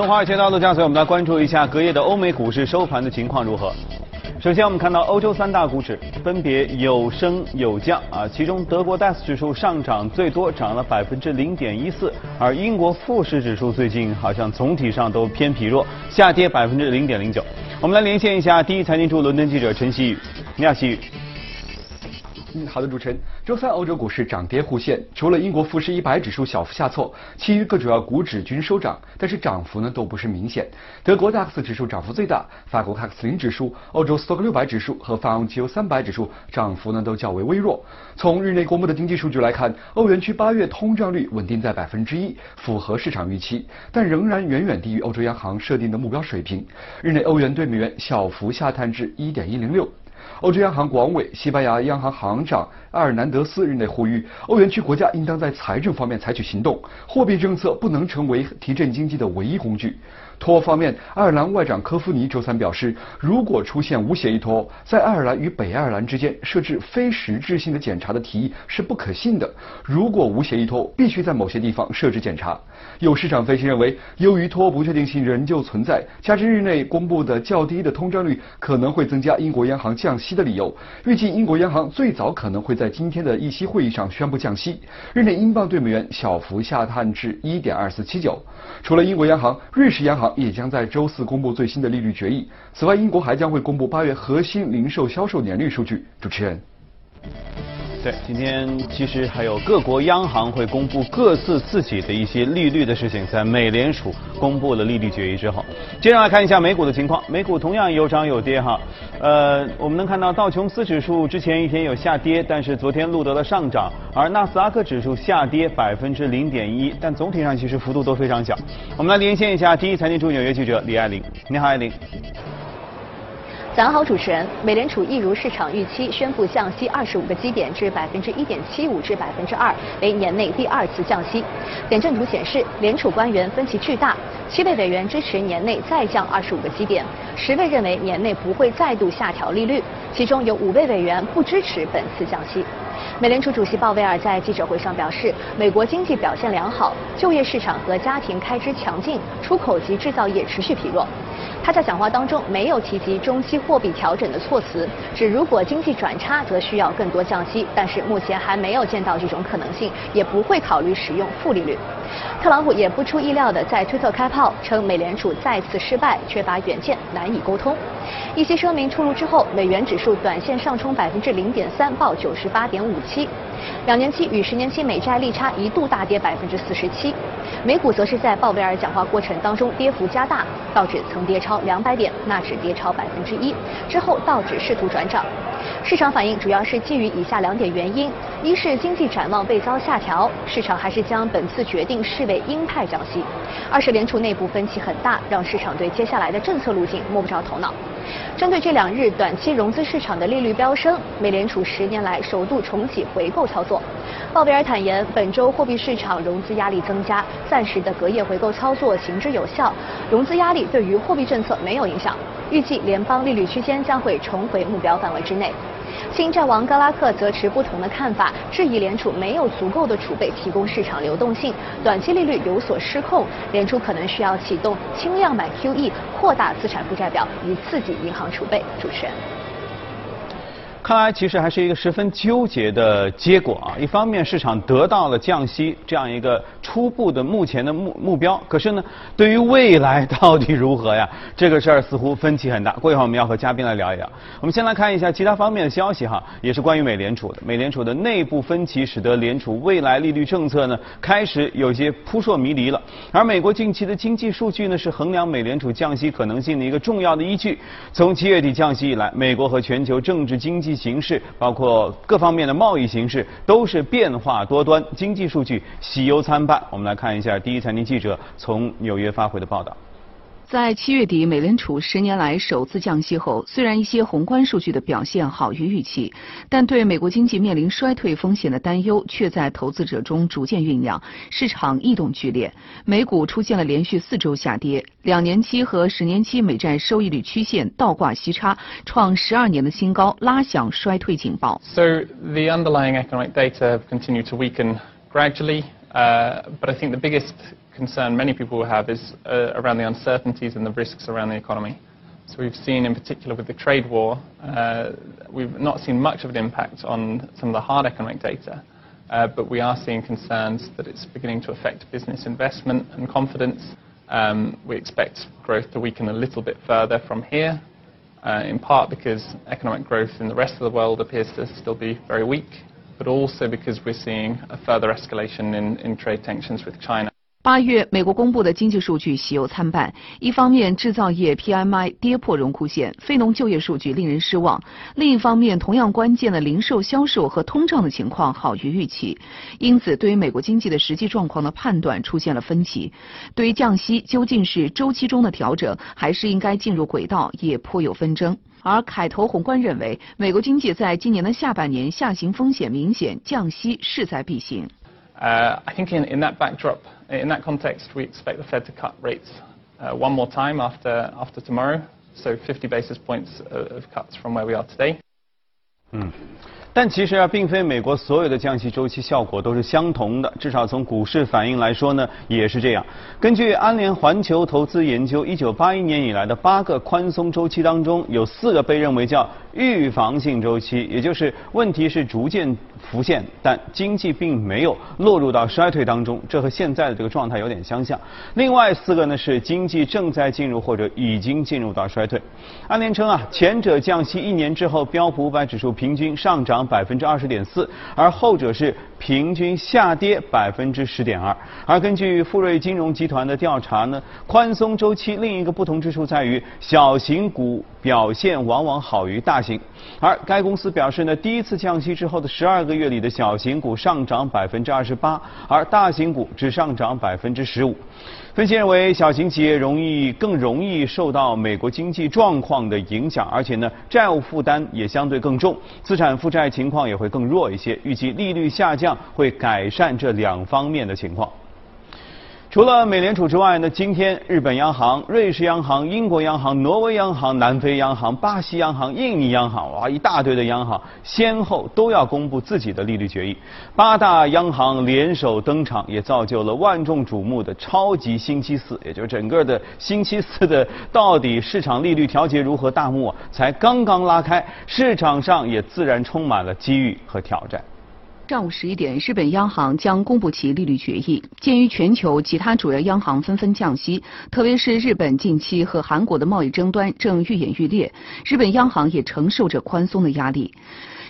从华尔街到陆家嘴，我们来关注一下隔夜的欧美股市收盘的情况如何。首先，我们看到欧洲三大股指分别有升有降啊，其中德国 DAX 指数上涨最多，涨了百分之零点一四，而英国富时指数最近好像总体上都偏疲弱，下跌百分之零点零九。我们来连线一下第一财经驻伦敦记者陈曦宇，你好，曦宇。嗯，好的，主持人。周三欧洲股市涨跌互现，除了英国富时一百指数小幅下挫，其余各主要股指均收涨，但是涨幅呢都不是明显。德国 DAX 指数涨幅最大，法国 CAC 零指数、欧洲 STOXX 六百指数和法国汽油三百指数涨幅呢都较为微弱。从日内公布的经济数据来看，欧元区八月通胀率稳定在百分之一，符合市场预期，但仍然远远低于欧洲央行设定的目标水平。日内欧元对美元小幅下探至一点一零六。欧洲央行管委、西班牙央行行长埃尔南德斯日内呼吁，欧元区国家应当在财政方面采取行动，货币政策不能成为提振经济的唯一工具。脱欧方面，爱尔兰外长科夫尼周三表示，如果出现无协议脱欧，在爱尔兰与北爱尔兰之间设置非实质性的检查的提议是不可信的。如果无协议脱欧，必须在某些地方设置检查。有市场分析认为，由于脱欧不确定性仍旧存在，加之日内公布的较低的通胀率可能会增加英国央行降息的理由。预计英国央行最早可能会在今天的议息会议上宣布降息。日内英镑对美元小幅下探至一点二四七九。除了英国央行，瑞士央行。也将在周四公布最新的利率决议。此外，英国还将会公布八月核心零售销售年率数据。主持人。对，今天其实还有各国央行会公布各自自己的一些利率的事情，在美联储公布了利率决议之后，接着来看一下美股的情况。美股同样有涨有跌哈，呃，我们能看到道琼斯指数之前一天有下跌，但是昨天录得了上涨，而纳斯达克指数下跌百分之零点一，但总体上其实幅度都非常小。我们来连线一下第一财经驻纽约记者李爱玲，你好，爱玲。早上好，主持人。美联储一如市场预期，宣布降息二十五个基点至百分之一点七五至百分之二，为年内第二次降息。点阵图显示，联储官员分歧巨大，七位委员支持年内再降二十五个基点，十位认为年内不会再度下调利率，其中有五位委员不支持本次降息。美联储主席鲍威尔在记者会上表示，美国经济表现良好，就业市场和家庭开支强劲，出口及制造业持续疲弱。他在讲话当中没有提及中期货币调整的措辞，指如果经济转差，则需要更多降息，但是目前还没有见到这种可能性，也不会考虑使用负利率。特朗普也不出意料的在推特开炮，称美联储再次失败，缺乏远见，难以沟通。一些声明出炉之后，美元指数短线上冲百分之零点三，报九十八点五七。两年期与十年期美债利差一度大跌百分之四十七。美股则是在鲍威尔讲话过程当中跌幅加大，道指曾跌超两百点，纳指跌超百分之一，之后道指试图转涨。市场反应主要是基于以下两点原因：一是经济展望被遭下调，市场还是将本次决定视为鹰派降息；二是联储内部分歧很大，让市场对接下来的政策路径摸不着头脑。针对这两日短期融资市场的利率飙升，美联储十年来首度重启回购操作。鲍威尔坦言，本周货币市场融资压力增加，暂时的隔夜回购操作行之有效，融资压力对于货币政策没有影响。预计联邦利率区间将会重回目标范围之内。新战王格拉克则持不同的看法，质疑联储没有足够的储备提供市场流动性，短期利率有所失控，联储可能需要启动轻量买 QE，扩大资产负债表以刺激银行储备。主持人。看来其实还是一个十分纠结的结果啊！一方面市场得到了降息这样一个初步的目前的目目标，可是呢，对于未来到底如何呀？这个事儿似乎分歧很大。过一会儿我们要和嘉宾来聊一聊。我们先来看一下其他方面的消息哈，也是关于美联储的。美联储的内部分歧使得联储未来利率政策呢开始有些扑朔迷离了。而美国近期的经济数据呢是衡量美联储降息可能性的一个重要的依据。从七月底降息以来，美国和全球政治经济形势包括各方面的贸易形势都是变化多端，经济数据喜忧参半。我们来看一下第一财经记者从纽约发回的报道。在七月底，美联储十年来首次降息后，虽然一些宏观数据的表现好于预期，但对美国经济面临衰退风险的担忧却在投资者中逐渐酝酿，市场异动剧烈。美股出现了连续四周下跌，两年期和十年期美债收益率曲线倒挂息差创十二年的新高，拉响衰退警报。So the underlying economic data continue to weaken gradually. Uh, but I think the biggest concern many people have is uh, around the uncertainties and the risks around the economy. So we've seen, in particular with the trade war, uh, we've not seen much of an impact on some of the hard economic data, uh, but we are seeing concerns that it's beginning to affect business investment and confidence. Um, we expect growth to weaken a little bit further from here, uh, in part because economic growth in the rest of the world appears to still be very weak, but also because we're seeing a further escalation in, in trade tensions with China. 八月，美国公布的经济数据喜忧参半。一方面，制造业 PMI 跌破荣枯线，非农就业数据令人失望；另一方面，同样关键的零售销售和通胀的情况好于预期。因此，对于美国经济的实际状况的判断出现了分歧。对于降息究竟是周期中的调整，还是应该进入轨道，也颇有纷争。而凯投宏观认为，美国经济在今年的下半年下行风险明显，降息势在必行。I think in, in that backdrop, in that context, we expect the Fed to cut rates one more time after, after tomorrow, so 50 basis points of cuts from where we are today. 嗯，但其实啊，并非美国所有的降息周期效果都是相同的，至少从股市反应来说呢，也是这样。根据安联环球投资研究，一九八一年以来的八个宽松周期当中，有四个被认为叫预防性周期，也就是问题是逐渐浮现，但经济并没有落入到衰退当中，这和现在的这个状态有点相像。另外四个呢是经济正在进入或者已经进入到衰退。安联称啊，前者降息一年之后，标普五百指数平均上涨百分之二十点四，而后者是平均下跌百分之十点二。而根据富瑞金融集团的调查呢，宽松周期另一个不同之处在于，小型股表现往往好于大型。而该公司表示呢，第一次降息之后的十二个月里的小型股上涨百分之二十八，而大型股只上涨百分之十五。分析认为，小型企业容易更容易受到美国经济状况的影响，而且呢，债务负担也相对更重，资产负债情况也会更弱一些。预计利率下降会改善这两方面的情况。除了美联储之外呢，今天日本央行、瑞士央行、英国央行、挪威央行、南非央行、巴西央行、印尼央行，哇，一大堆的央行先后都要公布自己的利率决议。八大央行联手登场，也造就了万众瞩目的超级星期四，也就是整个的星期四的到底市场利率调节如何大幕，才刚刚拉开，市场上也自然充满了机遇和挑战。上午十一点，日本央行将公布其利率决议。鉴于全球其他主要央行纷纷降息，特别是日本近期和韩国的贸易争端正愈演愈烈，日本央行也承受着宽松的压力。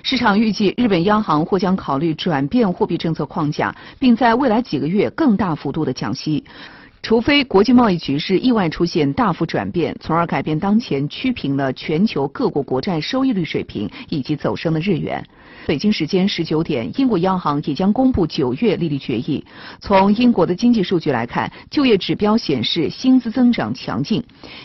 市场预计，日本央行或将考虑转变货币政策框架，并在未来几个月更大幅度的降息。除非国际贸易局势意外出现大幅转变，从而改变当前趋平了全球各国国债收益率水平以及走升的日元。北京时间十九点，英国央行也将公布九月利率决议。从英国的经济数据来看，就业指标显示薪资增长强劲。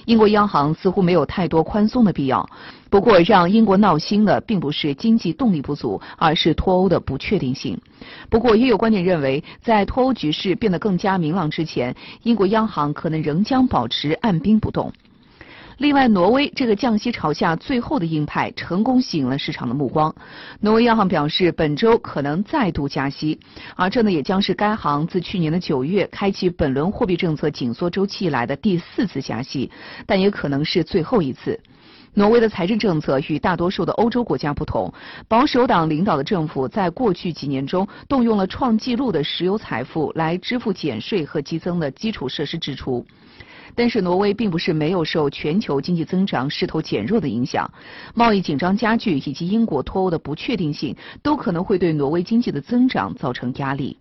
英国央行似乎没有太多宽松的必要。不过，让英国闹心的并不是经济动力不足，而是脱欧的不确定性。不过，也有观点认为，在脱欧局势变得更加明朗之前，英国央行可能仍将保持按兵不动。另外，挪威这个降息朝下最后的鹰派成功吸引了市场的目光。挪威央行表示，本周可能再度加息，而这呢也将是该行自去年的九月开启本轮货币政策紧缩周期以来的第四次加息，但也可能是最后一次。挪威的财政政策与大多数的欧洲国家不同，保守党领导的政府在过去几年中动用了创纪录的石油财富来支付减税和激增的基础设施支出。但是，挪威并不是没有受全球经济增长势头减弱的影响，贸易紧张加剧以及英国脱欧的不确定性，都可能会对挪威经济的增长造成压力。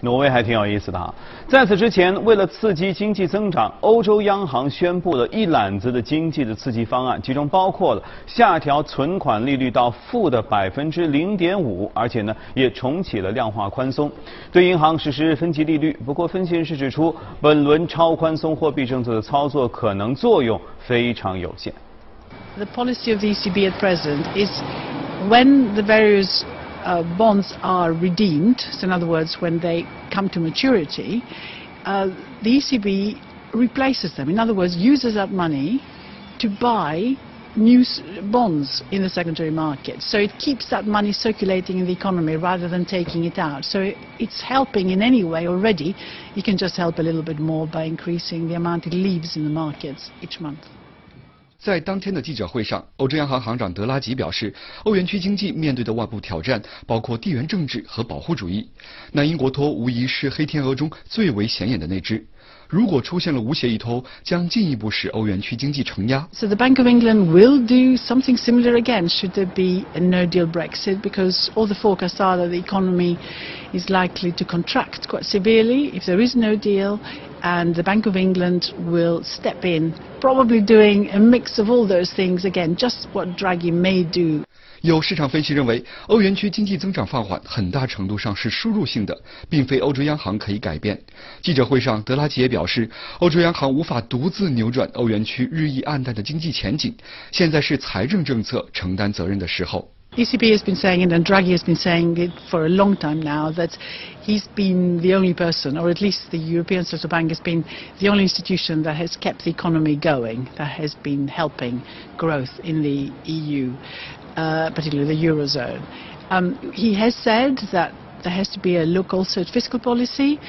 挪威还挺有意思的哈！在此之前，为了刺激经济增长，欧洲央行宣布了一揽子的经济的刺激方案，其中包括了下调存款利率到负的百分之零点五，而且呢也重启了量化宽松，对银行实施分级利率。不过，分析人士指出，本轮超宽松货币政策的操作可能作用非常有限。The policy of the ECB at present is when the various uh, bonds are redeemed, so in other words, when they come to maturity, uh, the ECB replaces them. In other words, uses that money to buy new bonds in the secondary market. So it keeps that money circulating in the economy rather than taking it out. So it's helping in any way already. You can just help a little bit more by increasing the amount it leaves in the markets each month. 在当天的记者会上，欧洲央行行长德拉吉表示，欧元区经济面对的外部挑战包括地缘政治和保护主义。那英国脱无疑是黑天鹅中最为显眼的那只。如果出现了无协议脱欧，将进一步使欧元区经济承压。So the Bank of England will do something similar again should there be a no-deal Brexit, because all the forecasts are that the economy is likely to contract quite severely if there is no deal, and the Bank of England will step in, probably doing a mix of all those things again, just what Draghi may do. 有市场分析认为，欧元区经济增长放缓很大程度上是输入性的，并非欧洲央行可以改变。记者会上，德拉吉也表示，欧洲央行无法独自扭转欧元区日益暗淡的经济前景，现在是财政政策承担责任的时候。ECB has been saying it, and Draghi has been saying it for a long time now, that he's been the only person, or at least the European Central Bank has been the only institution that has kept the economy going, that has been helping growth in the EU. Uh, particularly the eurozone. Um, he has said that there has to be a look also at fiscal policy.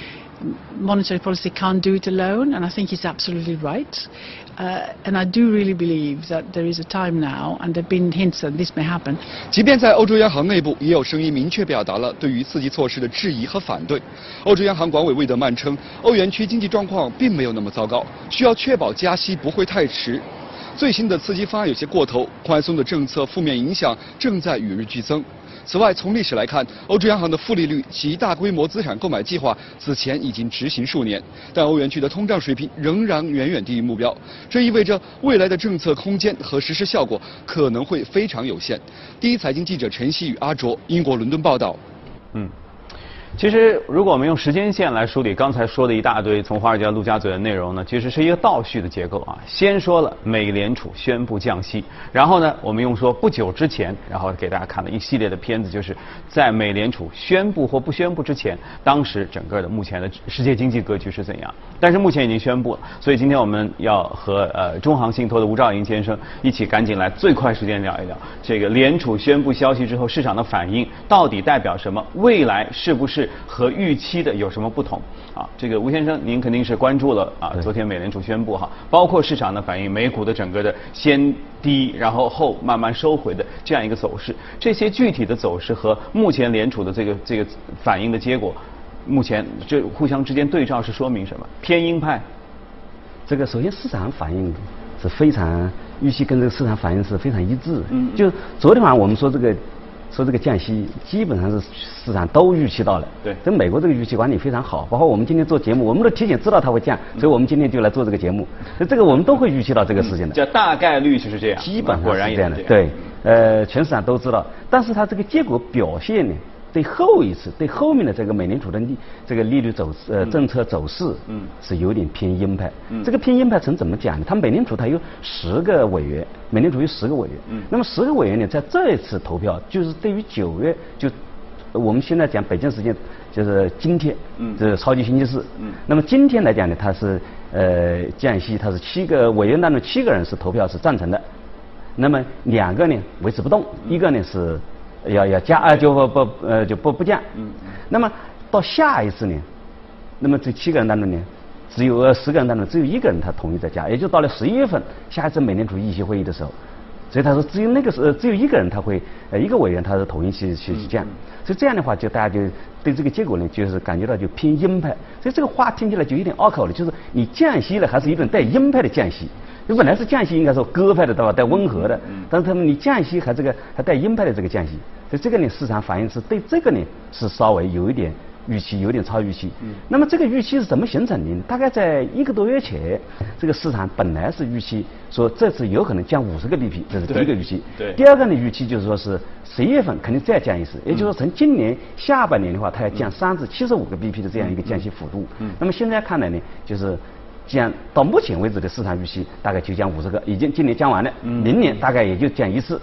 Monetary policy can't do it alone, and I think he's absolutely right. Uh, and I do really believe that there is a time now, and there have been hints that this may happen. 即便在欧洲央行内部，也有声音明确表达了对于刺激措施的质疑和反对。欧洲央行管委魏德曼称，欧元区经济状况并没有那么糟糕，需要确保加息不会太迟。 最新的刺激方案有些过头，宽松的政策负面影响正在与日俱增。此外，从历史来看，欧洲央行的负利率及大规模资产购买计划此前已经执行数年，但欧元区的通胀水平仍然远远低于目标。这意味着未来的政策空间和实施效果可能会非常有限。第一财经记者陈曦与阿卓，英国伦敦报道。嗯。其实，如果我们用时间线来梳理刚才说的一大堆从华尔街陆家嘴的内容呢，其实是一个倒叙的结构啊。先说了美联储宣布降息，然后呢，我们用说不久之前，然后给大家看了一系列的片子，就是在美联储宣布或不宣布之前，当时整个的目前的世界经济格局是怎样。但是目前已经宣布了，所以今天我们要和呃中航信托的吴兆银先生一起赶紧来最快时间聊一聊这个联储宣布消息之后市场的反应到底代表什么？未来是不是？和预期的有什么不同啊？这个吴先生，您肯定是关注了啊。昨天美联储宣布哈，包括市场的反应，美股的整个的先低然后后慢慢收回的这样一个走势，这些具体的走势和目前联储的这个这个反应的结果，目前这互相之间对照是说明什么？偏鹰派。这个首先市场反应是非常预期跟这个市场反应是非常一致。嗯。就昨天晚上我们说这个。说这个降息基本上是市场都预期到了，对，这美国这个预期管理非常好，包括我们今天做节目，我们都提前知道它会降，所以我们今天就来做这个节目，所以这个我们都会预期到这个事情的。叫大概率就是这样，基本上是这样的，对，呃，全市场都知道，但是它这个结果表现呢？对后一次，对后面的这个美联储的利这个利率走呃政策走势，嗯，是有点偏鹰派。嗯，这个偏鹰派成怎么讲呢？它美联储它有十个委员，美联储有十个委员。嗯，那么十个委员呢，在这一次投票，就是对于九月就我们现在讲北京时间就是今天，嗯，这是超级星期四。嗯，那么今天来讲呢，它是呃降息，它是七个委员当中七个人是投票是赞成的，那么两个呢维持不动，一个呢是。要要加啊，就不不呃就不不降。嗯。那么到下一次呢？那么这七个人当中呢，只有呃十个人当中只有一个人他同意再加，也就到了十一月份下一次美联储议息会议的时候，所以他说只有那个时只有一个人他会呃一个委员他是同意去去去降，所以这样的话就大家就对这个结果呢就是感觉到就偏鹰派，所以这个话听起来就有点拗口了，就是你降息了还是一种带鹰派的降息。你本来是降息，应该说鸽派的对吧？带温和的，但是他们你降息还这个还带鹰派的这个降息，所以这个呢市场反应是对这个呢是稍微有一点预期，有点超预期。那么这个预期是怎么形成的？大概在一个多月前，这个市场本来是预期说这次有可能降五十个 BP，这是第一个预期。对。第二个呢预期就是说是十一月份肯定再降一次，也就是说从今年下半年的话，它要降三至七十五个 BP 的这样一个降息幅度。嗯。那么现在看来呢，就是。降到目前为止的市场预期大概就降五十个，已经今年降完了，明年大概也就降一次。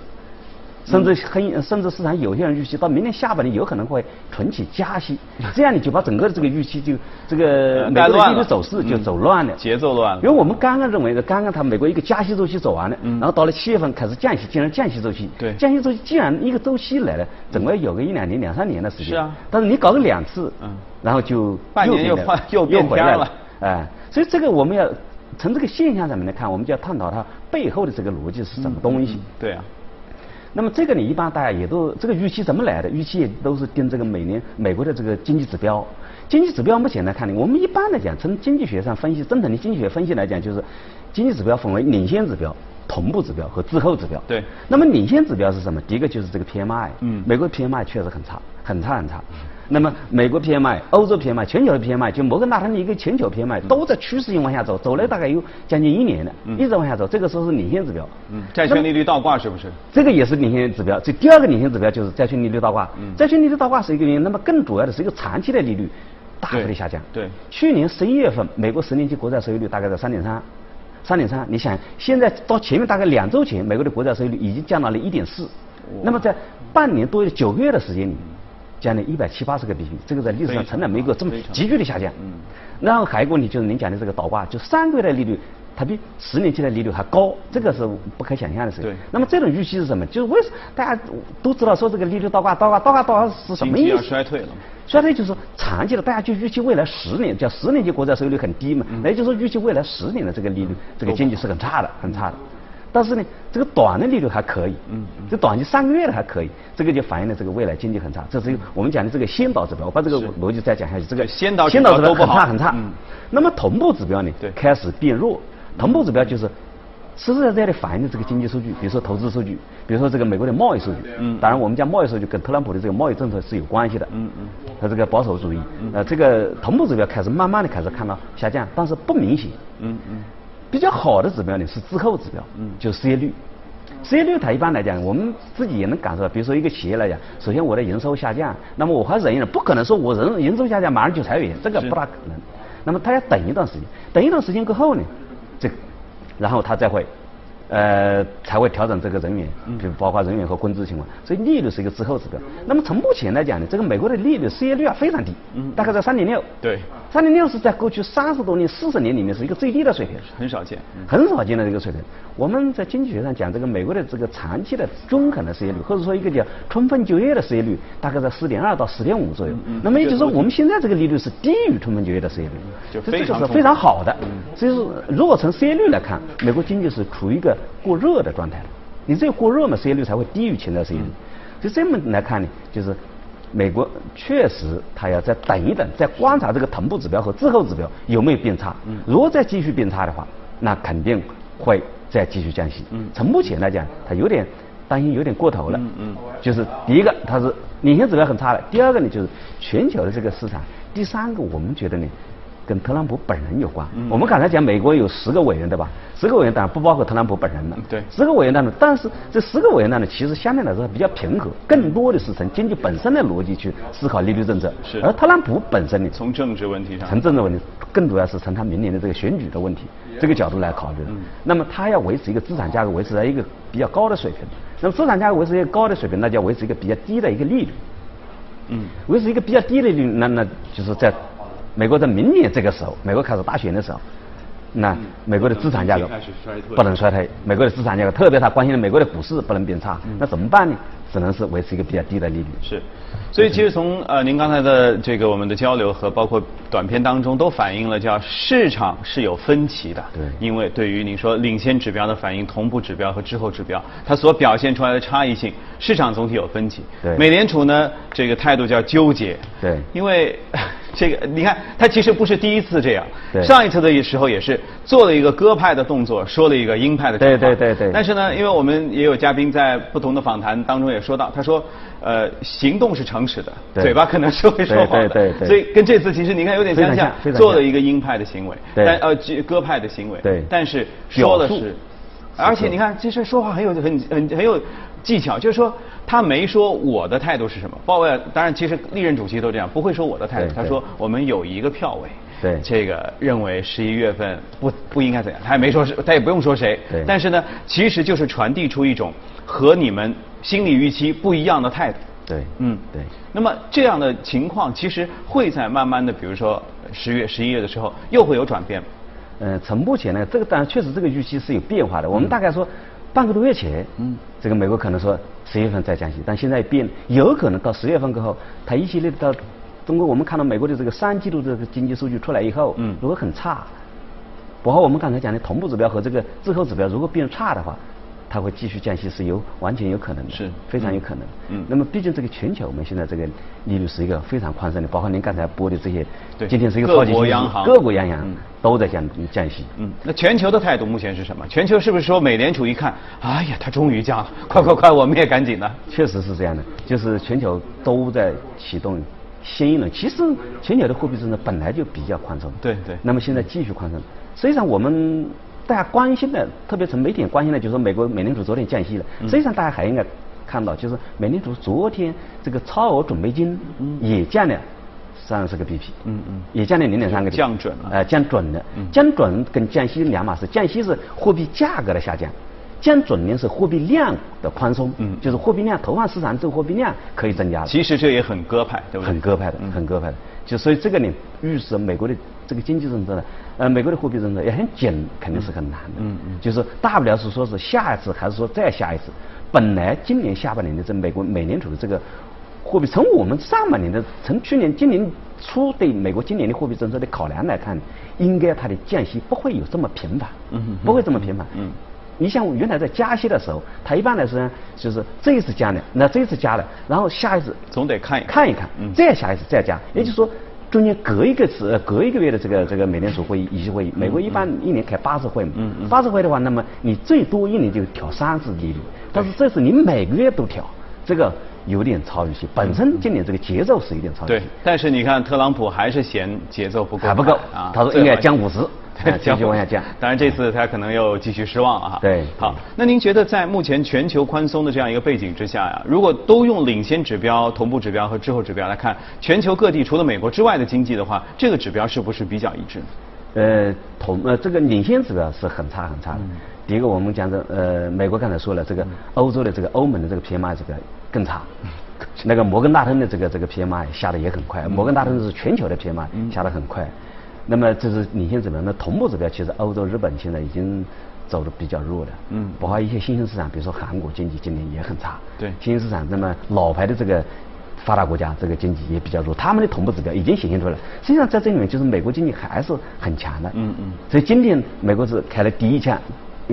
甚至很甚至市场有些人预期到明年下半年有可能会重启加息，这样你就把整个的这个预期就这个美国的利率走势就走乱了，节奏乱了。因为我们刚刚认为的，刚刚他美国一个加息周期走完了，然后到了七月份开始降息，进入降息周期。对，降息周期既然一个周期来了，总归有个一两年、两三年的时间。是啊。但是你搞个两次，嗯，然后就半年又换又又回来了，哎，所以这个我们要从这个现象上面来看，我们就要探讨它背后的这个逻辑是什么东西。对啊。那么这个你一般大家也都这个预期怎么来的？预期也都是盯这个每年美国的这个经济指标。经济指标目前来看呢，我们一般来讲从经济学上分析，正统的经济学分析来讲，就是经济指标分为领先指标、同步指标和滞后指标。对。那么领先指标是什么？第一个就是这个 PMI。嗯。美国 PMI 确实很差，很差很差。那么美国 PMI、欧洲 PMI、全球的 PMI，就摩根大通的一个全球 PMI，都在趋势性往下走，走了大概有将近一年了，一直往下走。这个时候是领先指标。嗯。债券利率倒挂是不是？这个也是领先指标。这第二个领先指标就是债券利率倒挂。嗯。债券利率倒挂是一个原因，那么更主要的是一个长期的利率大幅的下降。对。去年十一月份，美国十年期国债收益率大概在三点三，三点三。你想，现在到前面大概两周前，美国的国债收益率已经降到了一点四。那么在半年多九个月的时间里。降了一百七八十个 BP，这个在历史上从来没有过这么急剧的下降。嗯。然后还有一个问题就是您讲的这个倒挂，就三个月的利率，它比十年期的利率还高，这个是不可想象的事情。对。那么这种预期是什么？就是为什大家都知道说这个利率倒挂，倒挂，倒挂，倒挂是什么意思？衰退了。衰退就是长期的，大家就预期未来十年，叫十年期国债收益率很低嘛，那也就是说预期未来十年的这个利率，这个经济是很差的，很差的。但是呢，这个短的利率还可以，嗯，这短期三个月的还可以，这个就反映了这个未来经济很差。这是我们讲的这个先导指标，我把这个逻辑再讲下去。这个先导先导指标很差很差。嗯那么同步指标呢，对，开始变弱。同步指标就是实实在在的反映的这个经济数据，比如说投资数据，比如说这个美国的贸易数据。嗯。当然，我们讲贸易数据跟特朗普的这个贸易政策是有关系的。嗯嗯。他这个保守主义，呃，这个同步指标开始慢慢的开始看到下降，但是不明显。嗯嗯。比较好的指标呢是滞后指标，嗯，就失业率。失业率它一般来讲，我们自己也能感受到。比如说一个企业来讲，首先我的营收下降，那么我还忍一忍，不可能说我人营收下降马上就裁员，这个不大可能。那么他要等一段时间，等一段时间过后呢，这，然后他再会。呃，才会调整这个人员，就包括人员和工资情况，所以利率是一个滞后指标。那么从目前来讲呢，这个美国的利率失业率啊非常低，大概在三点六。对，三点六是在过去三十多年、四十年里面是一个最低的水平，很少见，很少见的这个水平。我们在经济学上讲，这个美国的这个长期的中肯的失业率，或者说一个叫充分就业的失业率，大概在四点二到四点五左右。那么也就是说，我们现在这个利率是低于充分就业的失业率，就这个是非常好的。所以说，如果从失业率来看，美国经济是处于一个过热的状态了。你只有过热嘛，失业率才会低于潜在失业率。就这么来看呢，就是美国确实它要再等一等，再观察这个同步指标和滞后指标有没有变差。如果再继续变差的话，那肯定会。再继续降息，嗯，从目前来讲，它有点担心，有点过头了，嗯嗯，就是第一个它是领先指标很差的，第二个呢就是全球的这个市场，第三个我们觉得呢，跟特朗普本人有关。我们刚才讲美国有十个委员对吧？十个委员当然不包括特朗普本人了，对，十个委员当中，但是这十个委员当中其实相对来说比较平和，更多的是从经济本身的逻辑去思考利率政策，是，而特朗普本身呢，从政治问题上，从政治问题，更主要是从他明年的这个选举的问题。这个角度来考虑，那么他要维持一个资产价格维持在一个比较高的水平，那么资产价格维持一个高的水平，那就要维持一个比较低的一个利率。嗯，维持一个比较低的利率，那那就是在美国在明年这个时候，美国开始大选的时候，那美国的资产价格不能衰退，美国的资产价格，特别他关心的美国的股市不能变差，那怎么办呢？只能是维持一个比较低的利率。是。所以其实从呃您刚才的这个我们的交流和包括短片当中都反映了叫市场是有分歧的，对，因为对于您说领先指标的反应、同步指标和滞后指标，它所表现出来的差异性，市场总体有分歧。对，美联储呢这个态度叫纠结。对，因为这个你看，他其实不是第一次这样。对，上一次的时候也是做了一个鸽派的动作，说了一个鹰派的。对对对对。但是呢，因为我们也有嘉宾在不同的访谈当中也说到，他说。呃，行动是诚实的，嘴巴可能是会说谎的，对对所以跟这次其实你看有点相像，做了一个鹰派的行为，但呃鸽派的行为，对，但是说的是，而且你看，其实说话很有很很很有技巧，就是说他没说我的态度是什么。鲍威尔当然，其实历任主席都这样，不会说我的态度。他说我们有一个票委，对这个认为十一月份不不应该怎样，他也没说是，他也不用说谁。对但是呢，其实就是传递出一种和你们心理预期不一样的态度。对，嗯，对。那么这样的情况，其实会在慢慢的，比如说十月、十一月的时候，又会有转变。呃，从目前呢，这个当然确实这个预期是有变化的。我们大概说半个多月前，嗯，这个美国可能说十月份再降息，但现在变，有可能到十月份过后，它一系列到中国，我们看到美国的这个三季度这个经济数据出来以后，嗯，如果很差，包括我们刚才讲的同步指标和这个滞后指标如果变差的话，它会继续降息是有完全有可能的，是非常有可能。嗯那么毕竟这个全球我们现在这个利率是一个非常宽松的，包括您刚才播的这些，对今天是一个各超级央行各国央行嗯都在降降息。嗯，那全球的态度目前是什么？全球是不是说美联储一看，哎呀，它终于降了，快快快，我们也赶紧的。确实是这样的，就是全球都在启动新一轮。其实全球的货币政策本来就比较宽松，对对那么现在继续宽松，实际上我们大家关心的，特别从媒体关心的，就是美国美联储昨天降息了。嗯实际上大家还应该看到，就是美联储昨天这个超额准备金也降了三十个 BP，嗯嗯也降了零点三个降准了呃，降准了嗯。降准跟降息两码事，降息是货币价格的下降。降准呢是货币量的宽松，嗯就是货币量投放市场这个货币量可以增加的，其实这也很鸽派，对不对？很鸽派的，嗯很鸽派的。就所以这个呢，预示美国的这个经济政策呢，呃，美国的货币政策也很紧，肯定是很难的。嗯嗯就是大不了是说是下一次，还是说再下一次。本来今年下半年的这美国美联储的这个货币，从我们上半年的，从去年今年初对美国今年的货币政策的考量来看，应该它的降息不会有这么频繁，不会这么频繁。嗯你像原来在加息的时候，它一般来说呢，就是这一次加了，那这一次加了，然后下一次总得看一看看一看，嗯再下一次再加，也就是说。中间隔一个次，呃隔一个月的这个这个美联储会议、议息会议，美国一般一年开八次会嘛，八次会的话，那么你最多一年就调三次利率，但是这次你每个月都调，这个有点超预期。本身今年这个节奏是有点超预期对，，但是你看特朗普还是嫌节奏不够，还不够啊。他说应该降五十，继续往下降。当然这次他可能又继续失望了哈。对好，那您觉得在目前全球宽松的这样一个背景之下呀，如果都用领先指标、同步指标和滞后指标来看，全球各地除了美国之外的经济的话，这个指标是不是比较一致？呃，同呃这个领先指标是很差很差的。第一个我们讲的呃，美国刚才说了，这个欧洲的这个欧盟的这个 PMI 这个更差。那个摩根大通的这个这个 PMI 下的也很快，摩根大通是全球的 PMI 下的很快。那么这是领先指标，那同步指标其实欧洲、日本现在已经走的比较弱了。嗯包括一些新兴市场，比如说韩国经济今年也很差。对新兴市场，那么老牌的这个发达国家这个经济也比较弱，他们的同步指标已经显现出来了。实际上在这里面，就是美国经济还是很强的。嗯嗯所以今天美国是开了第一枪，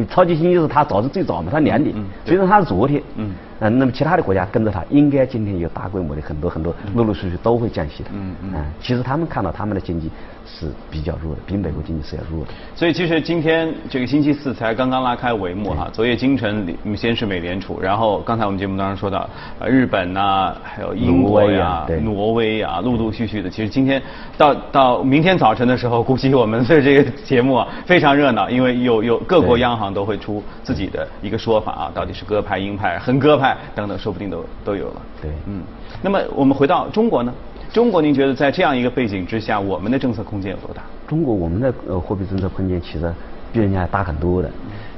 超级星期是它早是最早嘛，它两点嗯，所以说他是昨天。嗯呃那么其他的国家跟着它，应该今天有大规模的很多很多，陆陆续续都会降息的。嗯嗯啊其实他们看到他们的经济是比较弱的，比美国经济是要弱的。所以其实今天这个星期四才刚刚拉开帷幕哈，昨夜今晨先是美联储，然后刚才我们节目当中说到，呃，日本呐、还有英国呀挪威啊，陆陆续续的。其实今天到到明天早晨的时候，估计我们的这个节目啊非常热闹，因为有有各国央行都会出自己的一个说法啊，到底是鸽派、鹰派、横鸽派等等，说不定都都有了。对嗯。那么我们回到中国呢？中国您觉得在这样一个背景之下，我们的政策空间有多大？中国我们的呃货币政策空间其实比人家还大很多的。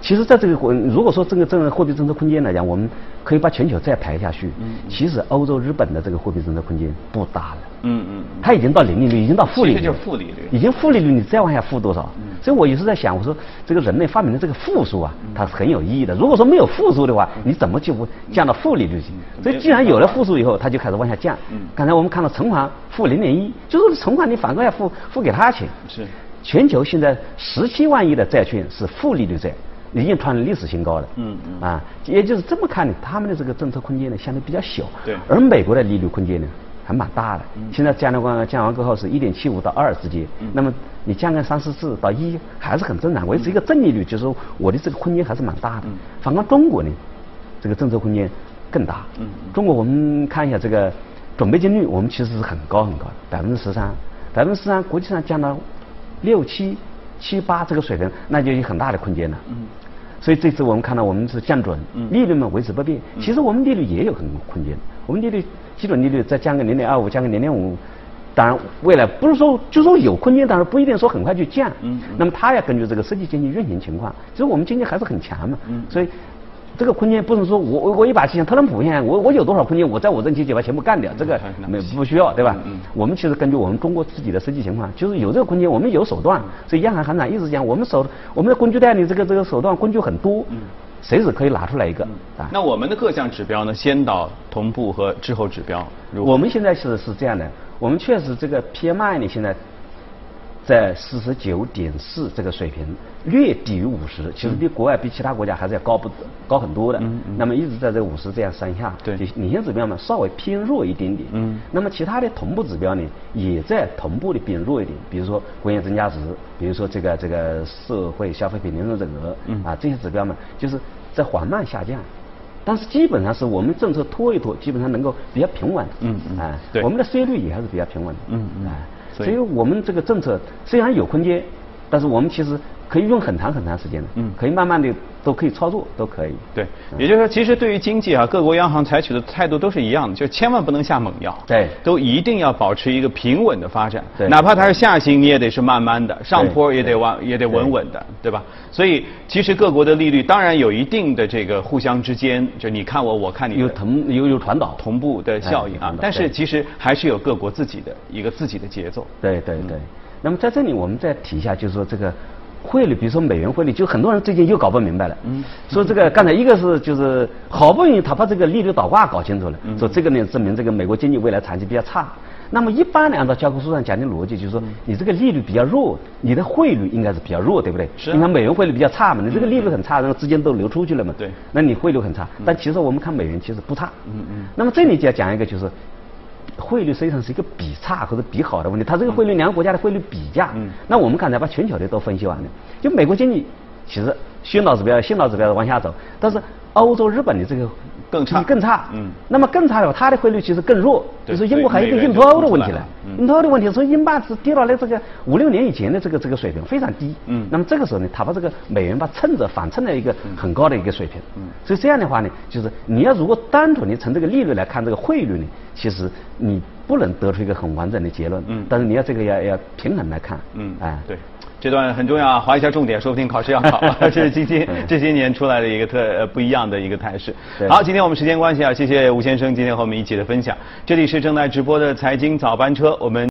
其实，在这个国如果说这个这个货币政策空间来讲，我们可以把全球再排下去。其实欧洲、日本的这个货币政策空间不大了。嗯嗯。它已经到零利率，已经到负利率，就是负利率已经负利率，你再往下负多少？所以我有时在想，我说这个人类发明的这个负数啊，它是很有意义的。如果说没有负数的话，你怎么就不降到负利率去？所以既然有了负数以后，它就开始往下降。刚才我们看到存款负零点一，就是存款你反过来付付给他钱。是。全球现在十七万亿的债券是负利率债，已经创了历史新高了。嗯嗯啊，也就是这么看呢，他们的这个政策空间呢相对比较小。对而美国的利率空间呢还蛮大的。嗯现在降了完降完过后是一点七五到二之间，嗯那么你降个三四次到一还是很正常，维持一个正利率，就是说我的这个空间还是蛮大的。嗯反观中国呢，这个政策空间更大。嗯中国我们看一下这个准备金率，我们其实是很高很高的，百分之十三，百分之十三，国际上降到六七七八这个水平，那就有很大的空间了。嗯。所以这次我们看到我们是降准，利率嘛维持不变。其实我们利率也有很多空间，我们利率基准利率再降个零点二五，降个零点五。当然，未来不是说就说有空间，但是不一定说很快就降。嗯。那么它要根据这个实际经济运行情况，其实我们经济还是很强嘛。嗯。所以这个空间不是说我我我一把气像特朗普一样，我我有多少空间，我在我任期就把全部干掉，这个没不需要，对吧？嗯。我们其实根据我们中国自己的实际情况，就是有这个空间，我们有手段。所以央行行长一直讲，我们手我们的工具袋里这个这个手段工具很多。嗯。随时可以拿出来一个。啊。那我们的各项指标呢？先导、同步和滞后指标。我们现在是是这样的。我们确实这个 PMI 呢，现在在四十九点四这个水平，略低于五十，其实比国外比其他国家还是要高不高很多的。嗯嗯。那么一直在这五十这样上下。对。领先指标呢，稍微偏弱一点点。嗯。那么其他的同步指标呢，也在同步的变弱一点，比如说工业增加值，比如说这个这个社会消费品零售总额，嗯。啊，这些指标呢，就是在缓慢下降。但是基本上是我们政策拖一拖，基本上能够比较平稳。嗯嗯。哎，对。我们的失业率也还是比较平稳的。嗯嗯。哎，所以我们这个政策虽然有空间，但是我们其实。可以用很长很长时间的，嗯，可以慢慢的都可以操作，都可以。对，也就是说，其实对于经济啊，各国央行采取的态度都是一样的，就千万不能下猛药。对，都一定要保持一个平稳的发展。对，哪怕它是下行，你也得是慢慢的，上坡也得往也得稳稳的，对吧？所以，其实各国的利率当然有一定的这个互相之间，就你看我，我看你，有同有有传导同步的效应啊。但是其实还是有各国自己的一个自己的节奏。对对对。那么在这里我们再提一下，就是说这个。汇率，比如说美元汇率，就很多人最近又搞不明白了。嗯。说这个刚才一个是就是好不容易他把这个利率倒挂搞清楚了，说这个呢证明这个美国经济未来长期比较差。那么一般呢，按照教科书上讲的逻辑，就是说你这个利率比较弱，你的汇率应该是比较弱，对不对？是。你看美元汇率比较差嘛，你这个利率很差，然后资金都流出去了嘛。对。那你汇率很差，但其实我们看美元其实不差。嗯嗯。那么这里就要讲一个就是。汇率实际上是一个比差或者比好的问题，它这个汇率两个国家的汇率比价，那我们刚才把全球的都分析完了，就美国经济其实先导指标、先导指标往下走，但是欧洲、日本的这个。更差，更差。嗯，那么更差的话，它的汇率其实更弱。就是英国还有一个硬脱欧的问题了。硬脱欧的问题，所以英镑是跌到了这个五六年以前的这个这个水平，非常低。嗯，那么这个时候呢，它把这个美元把蹭着反蹭了一个很高的一个水平。嗯，所以这样的话呢，就是你要如果单纯的从这个利率来看这个汇率呢，其实你不能得出一个很完整的结论。嗯，但是你要这个要要平衡来看。嗯，哎，对。这段很重要啊，划一下重点，说不定考试要考。这 是今今这些年出来的一个特呃不一样的一个态势。好，今天我们时间关系啊，谢谢吴先生今天和我们一起的分享。这里是正在直播的财经早班车，我们。